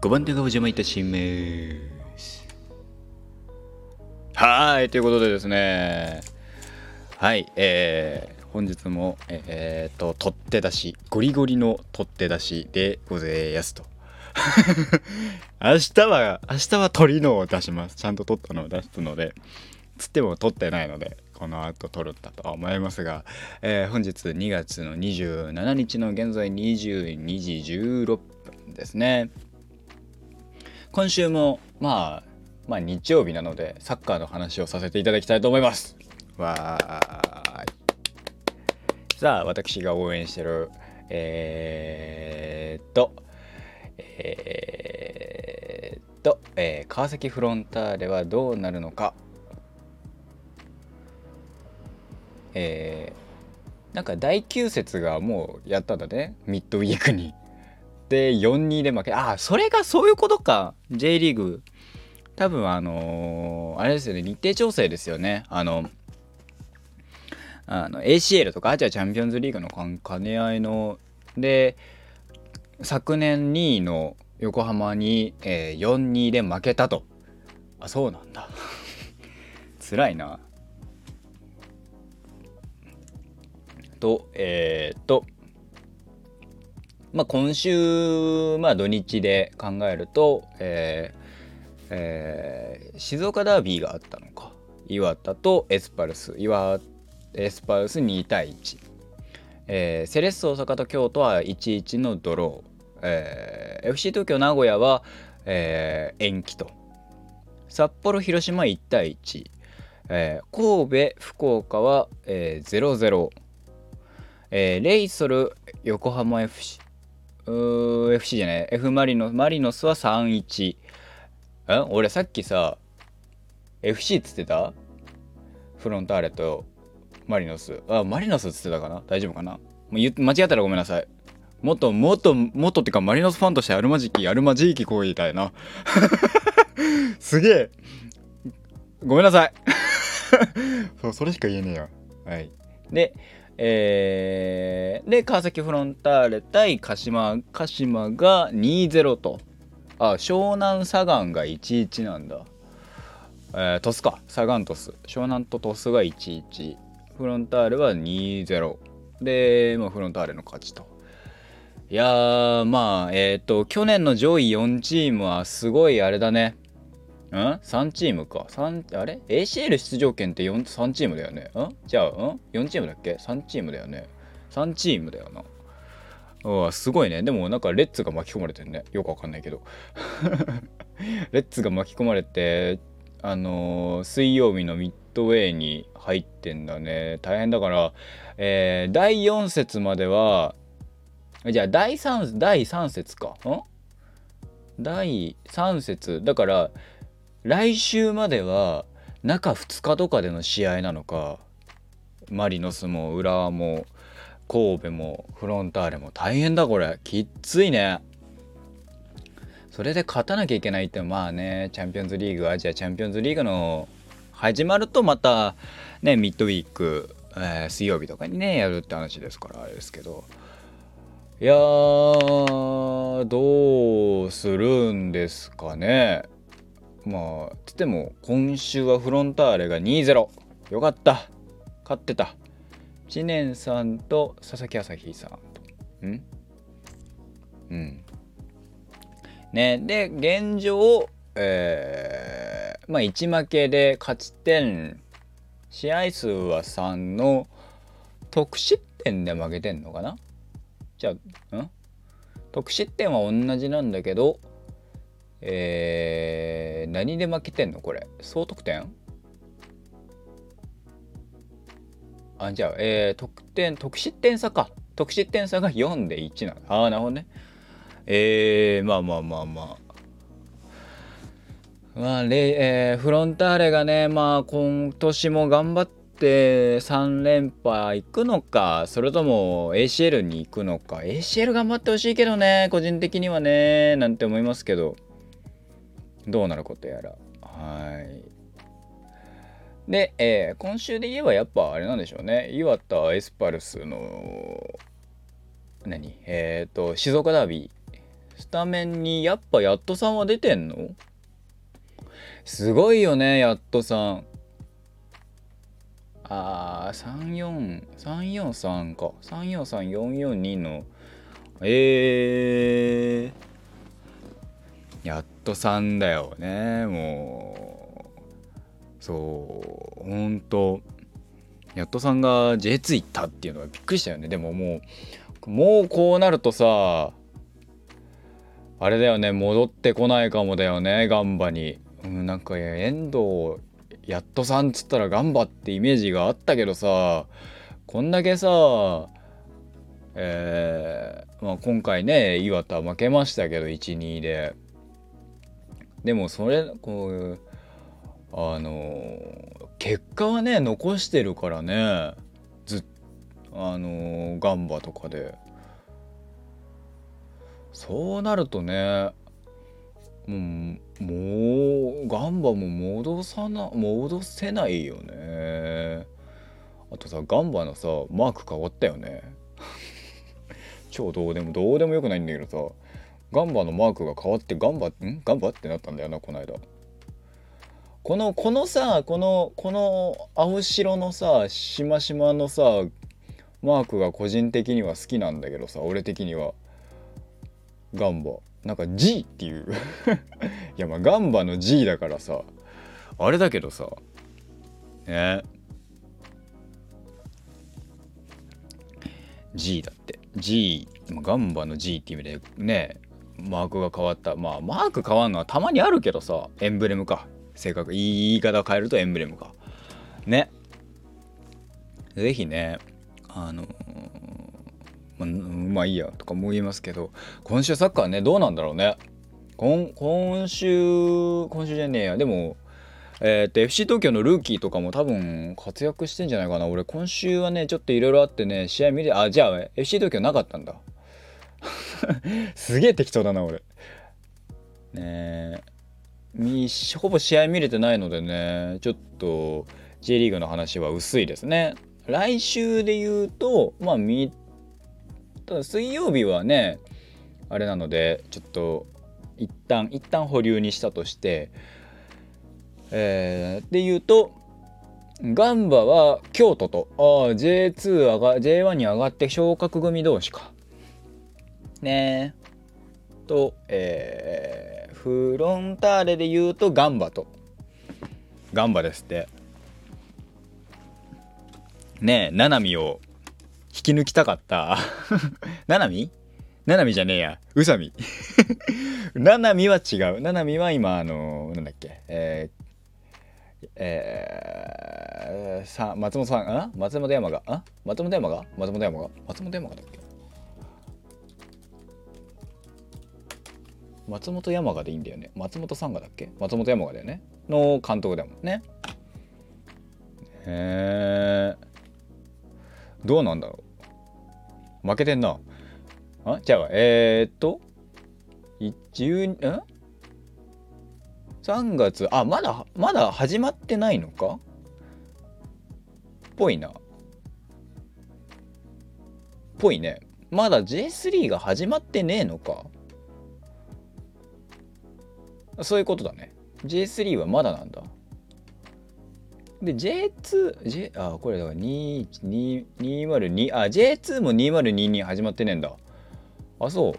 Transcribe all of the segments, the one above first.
5番手がお邪魔いたします。はい、ということでですね、はい、えー、本日も、えー、と、取っ手出し、ゴリゴリの取っ手出しでございますと。明日は、明日は鳥のを出します。ちゃんと取ったのを出すので、つっても取ってないので、この後取るんだと思いますが、えー、本日2月の27日の現在22時16分ですね。今週もまあまあ日曜日なのでサッカーの話をさせていただきたいと思います。わーい。さあ私が応援してるえー、っとえー、っと、えー、川崎フロンターレはどうなるのか。えー、なんか第9節がもうやったんだね。ミッドウィークにで4-2で負けああそれがそういうことか。J リーグ。多分あのー、あれですよね。日程調整ですよね。あのあの ACL とかアジアチャンピオンズリーグの兼ね合いの。で昨年2位の横浜に、えー、4-2で負けたと。あそうなんだ。辛いな。とえー、っとまあ、今週、まあ、土日で考えると、えーえー、静岡ダービーがあったのか。岩田とエスパルス岩エスパルス2対1、えー、セレッソ大阪と京都は1-1のドロー、えー、FC 東京名古屋は、えー、延期と。札幌広島1対1、えー、神戸福岡は、えー、0-0、えー、レイソル横浜 FC FC じゃない。F マリノマリノスは3-1ん俺さっきさ FC っつってた？フロンターレとマリノス。あマリノスっつってたかな？大丈夫かな？間違ったらごめんなさい。もっともっともっとってかマリノスファンとしてあるまじきあるまじいき行為たいな。すげえ。ごめんなさい。そうそれしか言えねえよ。はい。でえー、で、川崎フロンターレ対鹿島、鹿島が2-0と。あ、湘南サガンが1-1なんだ。えー、トスか。サガントス。湘南とトスが1-1。フロンターレは2-0。で、まあ、フロンターレの勝ちと。いや、まあ、えっ、ー、と、去年の上位4チームはすごいあれだね。ん ?3 チームか。3、あれ ?ACL 出場権って4 3チームだよね。ん？じゃあ、ん ?4 チームだっけ ?3 チームだよね。3チームだよな。あすごいね。でもなんかレッツが巻き込まれてるね。よくわかんないけど。レッツが巻き込まれて、あのー、水曜日のミッドウェイに入ってんだね。大変だから、えー、第4節までは、じゃあ第3、第3節か。ん？第3節。だから、来週までは中2日とかでの試合なのかマリノスも浦和も神戸もフロンターレも大変だこれ。きっついね。それで勝たなきゃいけないってまあねチャンピオンズリーグアジアチャンピオンズリーグの始まるとまたねミッドウィーク、えー、水曜日とかにねやるって話ですからあれですけど。いやどうするんですかね。まあつっても今週はフロンターレが2-0よかった。勝ってた。知念さんと佐々木朝日さんん。うん。ねで現状えー、まあ1負けで勝ち点試合数は3の得失点で負けてんのかな？じゃあん？得失点は同じなんだけどえー、何で負けてんの？これ。総得点？あじゃあ、えー、得点得失点差か。得失点差が4で1なの。ああなるほどね。えー、まあまあまあまあ。まあレえー、フロンターレがねまあ今年も頑張って3連覇行くのかそれとも ACL に行くのか。ACL 頑張ってほしいけどね個人的にはねなんて思いますけど。どうなることやら。はい。で、えー、今週で言えばやっぱあれなんでしょうね。岩田エスパルスの、何？えっ、ー、と、静岡ダービー。スタメンにやっぱやっとさんは出てんの？すごいよねやっとさんあー34343か343442のえー、やっとさんだよねもう。そう。ほんと。やっとさんが J2 行ったっていうのはびっくりしたよね。でももうもうこうなるとさあれだよね戻ってこないかもだよねガンバに、うん、なんか遠藤やっとさんっつったらガンバってイメージがあったけどさこんだけさえー、まあ、今回ね岩田負けましたけど12で。でもそれこうあの結果はね残してるからね。ずあのガンバとかで。そうなるとねもうもうガンバも戻さな戻せないよね。あとさガンバのさマーク変わったよね。超どうでもどうでもよくないんだけどさ。ガンバのマークが変わってガンバん？ガンバってなったんだよなこの間。このこのさこのこの青白のさしましまのさマークが個人的には好きなんだけどさ俺的には。ガンバ。なんか G っていう。いやまあガンバの G だからさあれだけどさね。G だって。G ガンバの G って意味でねマークが変わった。まあマーク変わるのはたまにあるけどさエンブレムか。正確言い方を変えるとエンブレムか。ね。是非ねあのままあいいやとかも言いますけど今週サッカーねどうなんだろうね。今今週今週じゃねえや。でもえー、っと FC 東京のルーキーとかも多分活躍してんじゃないかな。俺今週はねちょっといろいろあってね試合見てあじゃあ FC 東京なかったんだ。すげえ適当だな俺。ねえ。ほぼ試合見れてないのでねちょっと J リーグの話は薄いですね。来週で言うとまあただ水曜日はねあれなのでちょっと一旦一旦保留にしたとしてえー、で言うとガンバは京都と。あ J2 上が J1 に上がって昇格組同士か。ねとえー、フロンターレで言うとガンバとガンバですってねえナナミを引き抜きたかった。ななみななみじゃねえや。うさみ。ななみは違う。ななみは今、あのー、なんだっけ。えー、えー、さ、松本さん、あ？松本山が、あ？松本山が？松本山が？松本山がだっけ？松本山がでいいんだよね。松本さんがだっけ？松本山がだよね。の監督だもんね。へえ。どうなんだろう？負けてんな。あ？じゃあ、えー、っと、1、ん ?3 月、あ、まだ、まだ始まってないのか？ぽいな。ぽいね。まだ J3 が始まってねえのか？そういうことだね。J3 はまだなんだ。で、J2、J、あ、これだから202、あ、J2 も2022始まってねえんだ。あ、そう。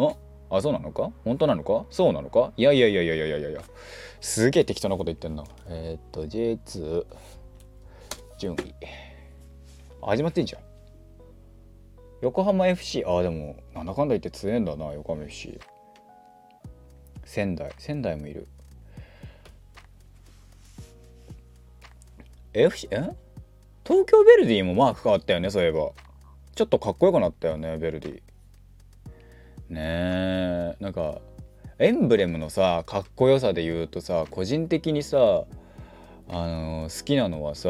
ああ、そうなのか？本当なのか？そうなのか？いやいやいやいやいやいやいや。すげえ適当なこと言ってんな。えー、っと、J2、順位。始まってんじゃん。横浜 FC。あ、でも、なんだかんだ言って強えんだな、横浜 FC。仙台。仙台もいる。FC え？東京ベルディもマーク変わったよねそういえば。ちょっとかっこよくなったよねベルディ。ねえ。なんかエンブレムのさかっこよさで言うとさ個人的にさあのー、好きなのはさ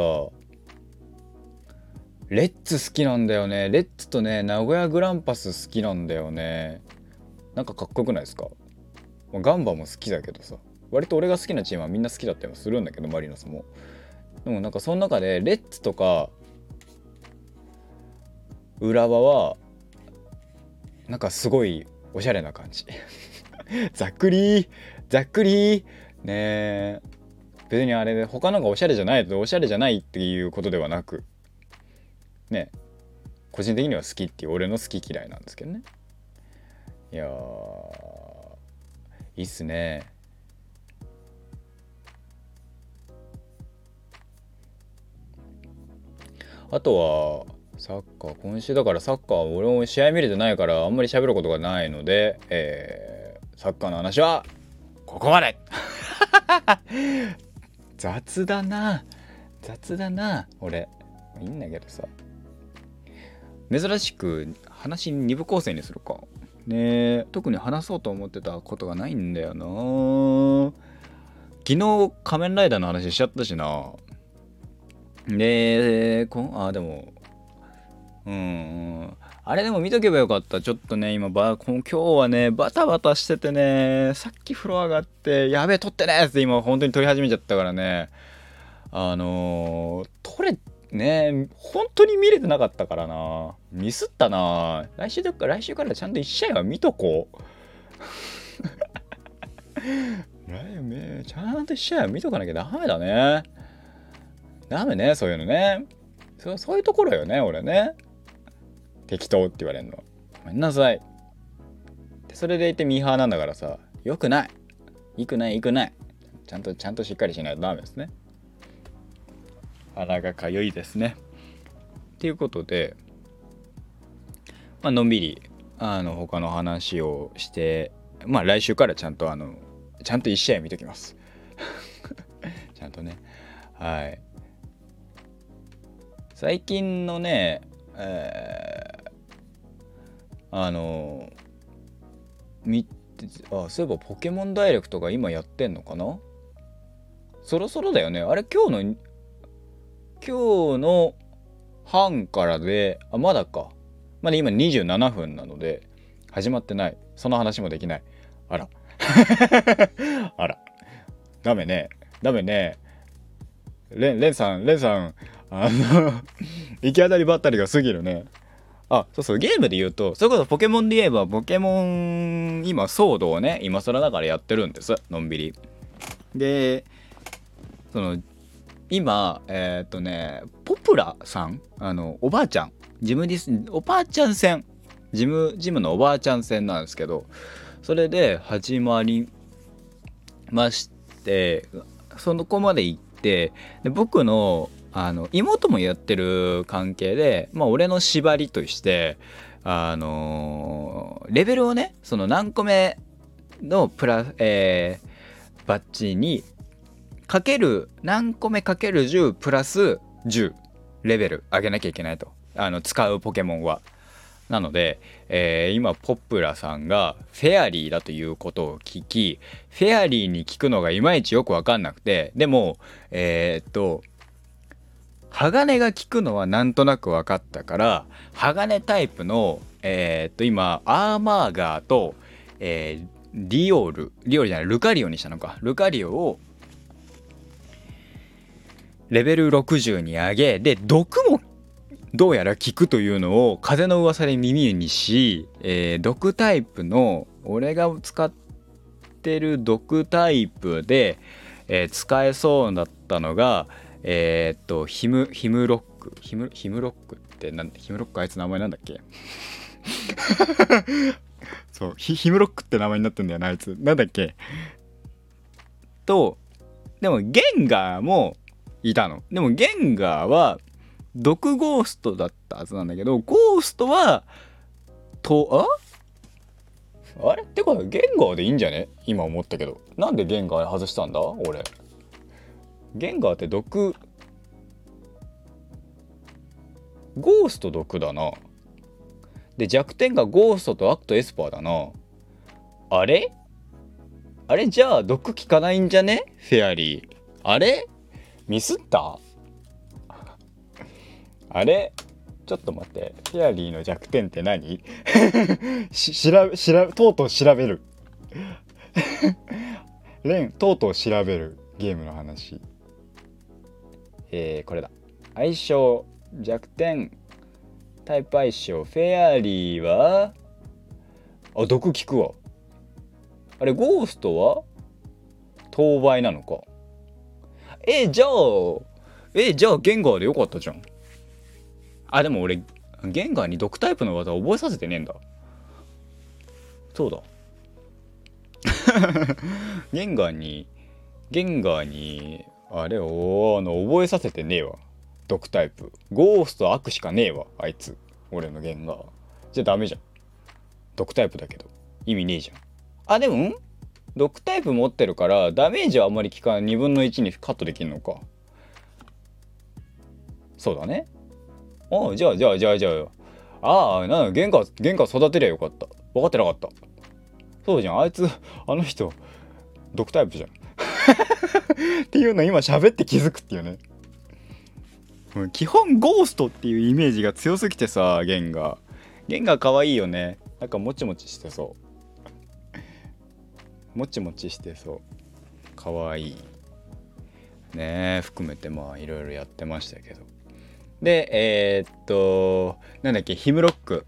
レッツ好きなんだよね。レッツとね名古屋グランパス好きなんだよね。なんかかっこよくないですか？まガンバも好きだけどさ。割と俺が好きなチームはみんな好きだったりもするんだけどマリノスも。でもなんかその中でレッツとか浦和はなんかすごいおしゃれな感じ。ざっくりざっくり。ねえ。別にあれで他のがおしゃれじゃないとおしゃれじゃないっていうことではなく。ね個人的には好きっていう俺の好き嫌いなんですけどね。いやいいっすね。あとはサッカー。今週だからサッカー俺も試合見れてないからあんまり喋ることがないので、えー、サッカーの話はここまで。雑だな。雑だな俺。いいんだけどさ。珍しく話2部構成にするか。ね。特に話そうと思ってたことがないんだよな。昨日仮面ライダーの話しちゃったしな。でこあでもうん。あれでも見とけばよかった。ちょっとね今ば今日はねバタバタしててねさっき風呂上がってやべえ撮ってねって今本当に撮り始めちゃったからね。あのー、撮れね本当に見れてなかったからな。ミスったな。来週どっか来週からちゃんと1試合は見とこう。来めちゃんと1試合は見とかなきゃダメだね。ダメねそういうのね。そそういうところよね俺ね。適当って言われるの。ごめんなさい。それでいてミーハーなんだからさよくない。いくないいくない。ちゃんとちゃんとしっかりしないとダメですね。鼻がかゆいですね。っていうことでまあのんびりあの他の話をしてまあ来週からちゃんとあのちゃんと1試合見ときます。ちゃんとね。はい。最近のね、えー、あのみあそういえばポケモンダイレクトが今やってんのかな？そろそろだよね。あれ今日の今日の半からであまだか。まだ今27分なので始まってない。その話もできない。あら。あら。ダメね。ダメね。レンレンさんレンさんあの 行き当たりばったりが過ぎるね。あ、そうそう、ゲームで言うと、それこそポケモンで言えば、ポケモン、今、ソードをね、今更だからやってるんです。のんびり。で、その、今、えー、っとね、ポプラさん、あの、おばあちゃん、ジムディス、おばあちゃん戦、ジム、ジムのおばあちゃん戦なんですけど、それで始まりまして、そのこまで行って、で僕のあの妹もやってる関係で、まあ、俺の縛りとしてあのー、レベルをねその何個目のプラ、えー、バッジにかける何個目かける10プラス10レベル上げなきゃいけないとあの使うポケモンは。なので、えー、今ポップラさんがフェアリーだということを聞きフェアリーに聞くのがいまいちよく分かんなくてでもえー、っと鋼が効くのはなんとなく分かったから鋼タイプのえー、っと今アーマーガーと、えー、リオールリオールじゃないルカリオにしたのかルカリオをレベル60に上げで毒もどうやら効くというのを風の噂で耳にし、えー、毒タイプの俺が使ってる毒タイプで、えー、使えそうだったのが、えー、っとヒムヒムロック。ヒムヒムロックってなんヒムロックあいつ名前なんだっけ？そうヒヒムロックって名前になってんだよなあいつ。なんだっけ？とでもゲンガーもいたの。でもゲンガーは毒ゴーストだったはずなんだけどゴーストはとあ？あれ？ってことはゲンガーでいいんじゃね？今思ったけど。なんでゲンガー外したんだ？俺。ゲンガーって毒。ゴースト毒だな。で弱点がゴーストと悪とエスパーだな。あれ？あれ？じゃあ毒効かないんじゃね？フェアリー。あれ？ミスった？あれ？ちょっと待って。フェアリーの弱点って何？し調べ調べとうとう調べる。レンとうとう調べる。ゲームの話。えー、これだ。相性弱点。タイプ相性。フェアリーは？あ毒効くわ。あれゴーストは？当倍なのか。えじゃあえじゃあゲンガーでよかったじゃん。あでも俺ゲンガーに毒タイプの技覚えさせてねえんだ。そうだ。ゲンガーにゲンガーにあれをあの覚えさせてねえわ。毒タイプ。ゴースト悪しかねえわあいつ。俺のゲンガーじゃあダメじゃん。毒タイプだけど。意味ねえじゃん。あでもん？毒タイプ持ってるからダメージはあんまり効かん2分の1にカットできるのか。そうだね。ああじゃあじゃあじゃあじゃあ。ああなんだ玄関玄関育てりゃよかった。分かってなかった。そうじゃん。あいつあの人毒タイプじゃん。っていうの今喋って気づくっていうね。基本ゴーストっていうイメージが強すぎてさゲンガゲンガ可愛いよね。なんかもちもちしてそう。もちもちしてそう。可愛い。ね含めてまあいろいろやってましたけど。でえー、っとなんだっけヒムロック。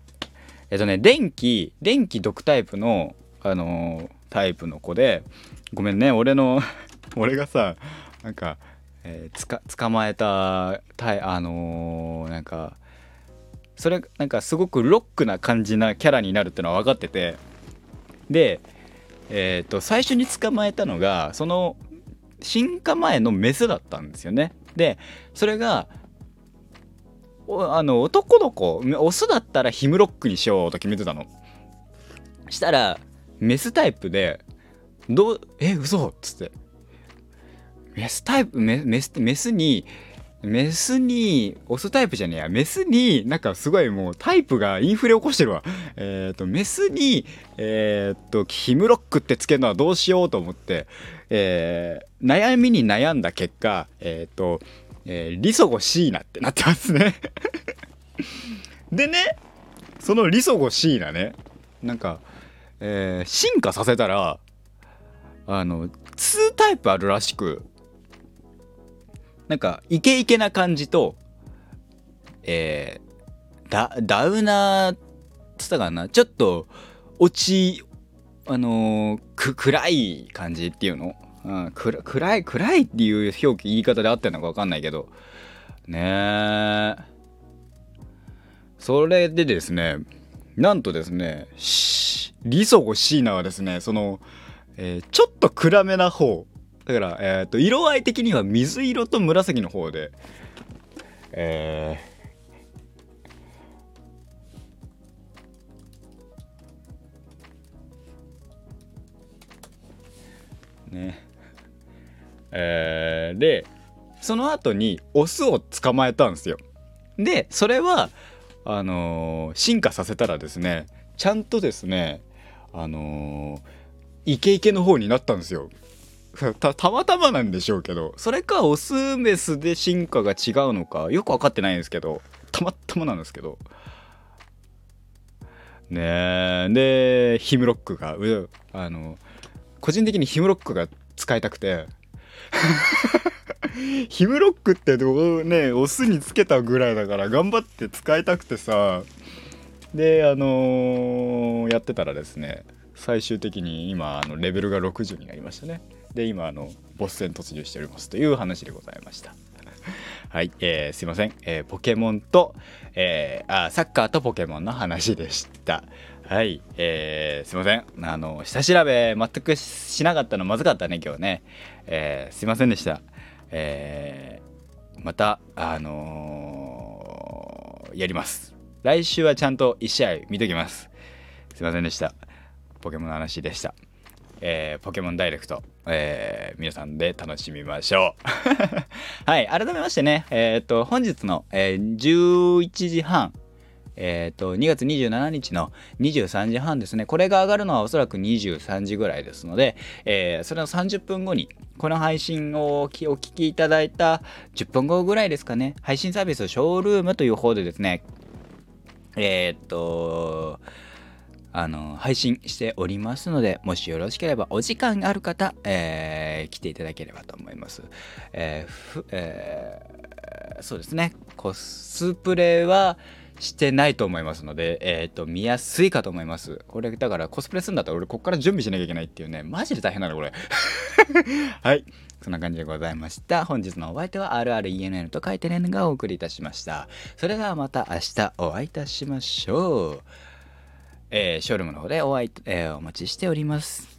えっとね電気電気毒タイプのあのー、タイプの子でごめんね俺の 俺がさなんかえー、つか捕まえたあのー、なんかそれなんかすごくロックな感じなキャラになるってのは分かってて。で、えーと、最初に捕まえたのがその進化前のメスだったんですよね。でそれがあの男の子オスだったらヒムロックにしようと決めてたの。したらメスタイプで「どうえ嘘っつってメスタイプメスメスにメスにオスタイプじゃねえや。メスになんかすごいもうタイプがインフレ起こしてるわ。えっ、ー、とメスにえっ、ー、とヒムロックってつけるのはどうしようと思って、えー、悩みに悩んだ結果えっ、と、えリソゴシーナってなってますね。でねそのリソゴシーナねなんか、え進化させたらあの2タイプあるらしくなんかイケイケな感じとえー、ダダウナーっつったかな？ちょっと落ちあのー、く暗い感じっていうの、うん、暗い暗いっていう表記言い方で合ってるのか分かんないけど。ねえそれでですねなんとですねリソゴシーナはですねその、えー、ちょっと暗めな方だから、えーと、色合い的には水色と紫の方で、えー、ねえー、でその後にオスを捕まえたんですよ。でそれはあのー、進化させたらですねちゃんとですねあのー、イケイケの方になったんですよ。たたまたまなんでしょうけど。それかオスメスで進化が違うのかよく分かってないんですけど。たまたまなんですけど。ねえ。でヒムロックがあの個人的にヒムロックが使いたくて。ヒムロックってどうねオスにつけたぐらいだから頑張って使いたくてさ。であのー、やってたらですね最終的に今あのレベルが60になりましたね。で今あのボス戦突入しておりますという話でございました。はい、えー、すいません、えー、ポケモンと、えー、あサッカーとポケモンの話でした。はい、えー、すいません。あの下調べ全くしなかったのまずかったね今日ね、えー、すいませんでした。えー、またあのー、やります。来週はちゃんと1試合見ときます。すいませんでした。ポケモンの話でした。えー、ポケモンダイレクト、えー、皆さんで楽しみましょう。はい、改めましてね、え、ー、と、本日の、えー、11時半、えっ、と、2月27日の23時半ですね。これが上がるのはおそらく23時ぐらいですので、えー、それの30分後に、この配信をお聞きいただいた10分後ぐらいですかね、配信サービスショールームという方でですね、えっ、と、あの配信しておりますのでもしよろしければお時間がある方、えー、来ていただければと思います。えーえー、そうですねコスプレはしてないと思いますので、えっ、と、見やすいかと思います。これ、だからコスプレするんだったら俺こっから準備しなきゃいけないっていうね、マジで大変なのこれ。はい。そんな感じでございました。本日のお相手は RRENN と書いてねんがお送りいたしました。それではまた明日お会いいたしましょう。えー、ショールームの方でお会い、えー、お待ちしております。